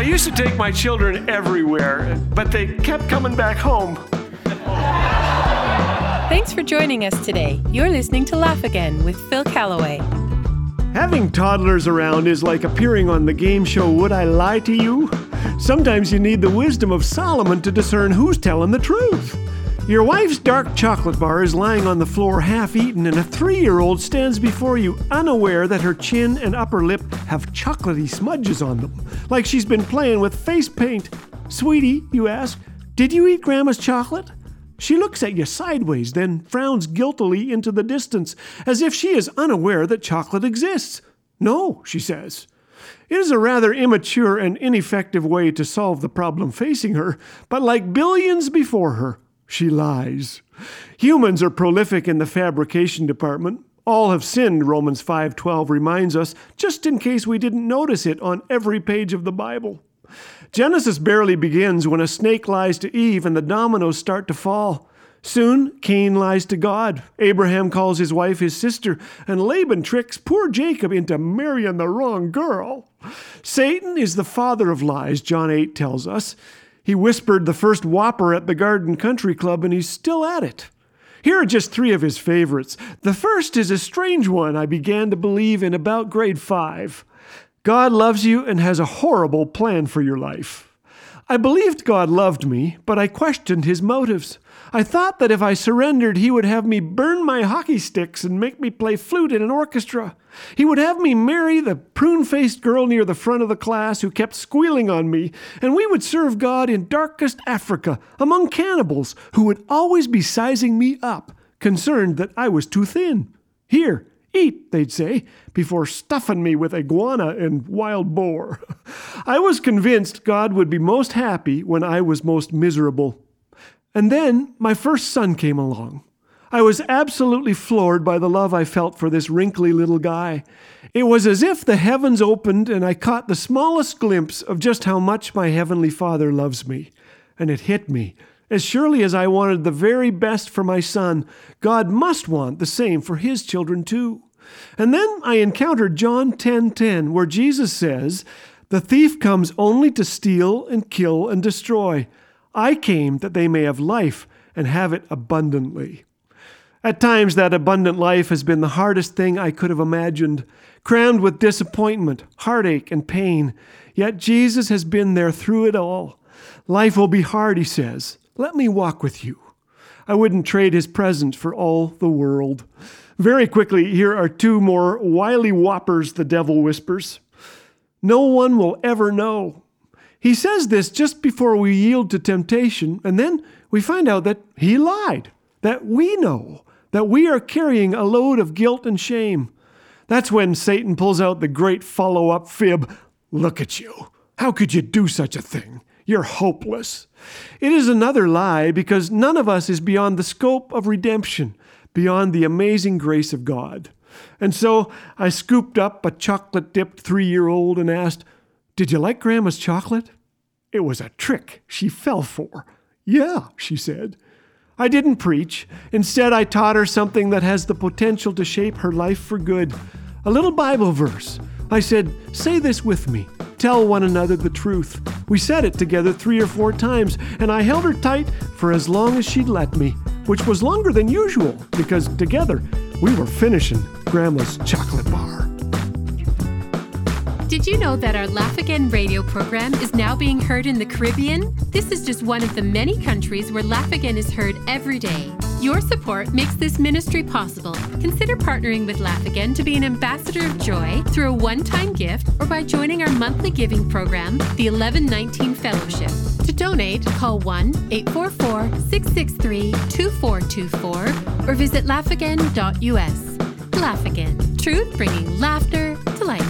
I used to take my children everywhere, but they kept coming back home. Thanks for joining us today. You're listening to Laugh Again with Phil Callaway. Having toddlers around is like appearing on the game show Would I Lie to You? Sometimes you need the wisdom of Solomon to discern who's telling the truth. Your wife's dark chocolate bar is lying on the floor half eaten, and a three year old stands before you unaware that her chin and upper lip have chocolatey smudges on them, like she's been playing with face paint. Sweetie, you ask, did you eat Grandma's chocolate? She looks at you sideways, then frowns guiltily into the distance, as if she is unaware that chocolate exists. No, she says. It is a rather immature and ineffective way to solve the problem facing her, but like billions before her, she lies. Humans are prolific in the fabrication department. All have sinned, Romans 5:12 reminds us, just in case we didn't notice it on every page of the Bible. Genesis barely begins when a snake lies to Eve and the dominoes start to fall. Soon, Cain lies to God. Abraham calls his wife his sister, and Laban tricks poor Jacob into marrying the wrong girl. Satan is the father of lies, John 8 tells us. He whispered the first whopper at the Garden Country Club, and he's still at it. Here are just three of his favorites. The first is a strange one I began to believe in about grade five. God loves you and has a horrible plan for your life. I believed God loved me, but I questioned his motives. I thought that if I surrendered, he would have me burn my hockey sticks and make me play flute in an orchestra. He would have me marry the prune faced girl near the front of the class who kept squealing on me, and we would serve God in darkest Africa among cannibals who would always be sizing me up, concerned that I was too thin. Here, Eat, they'd say, before stuffing me with iguana and wild boar. I was convinced God would be most happy when I was most miserable. And then my first son came along. I was absolutely floored by the love I felt for this wrinkly little guy. It was as if the heavens opened and I caught the smallest glimpse of just how much my Heavenly Father loves me. And it hit me as surely as I wanted the very best for my son, God must want the same for his children too. And then I encountered John 10:10 10, 10, where Jesus says, "The thief comes only to steal and kill and destroy. I came that they may have life and have it abundantly." At times, that abundant life has been the hardest thing I could have imagined, crammed with disappointment, heartache, and pain. Yet Jesus has been there through it all. Life will be hard, he says, let me walk with you. I wouldn't trade his presence for all the world. Very quickly, here are two more wily whoppers the devil whispers. No one will ever know. He says this just before we yield to temptation, and then we find out that he lied, that we know, that we are carrying a load of guilt and shame. That's when Satan pulls out the great follow up fib Look at you. How could you do such a thing? You're hopeless. It is another lie because none of us is beyond the scope of redemption, beyond the amazing grace of God. And so I scooped up a chocolate dipped three year old and asked, Did you like Grandma's chocolate? It was a trick she fell for. Yeah, she said. I didn't preach. Instead, I taught her something that has the potential to shape her life for good. A little Bible verse. I said, Say this with me tell one another the truth. We said it together three or four times, and I held her tight for as long as she'd let me, which was longer than usual because together we were finishing Grandma's chocolate bar. Did you know that our Laugh Again radio program is now being heard in the Caribbean? This is just one of the many countries where Laugh Again is heard every day. Your support makes this ministry possible. Consider partnering with Laugh Again to be an ambassador of joy through a one time gift or by joining our monthly giving program, the 1119 Fellowship. To donate, call 1 844 663 2424 or visit laughagain.us. Laugh Again, truth bringing laughter to life.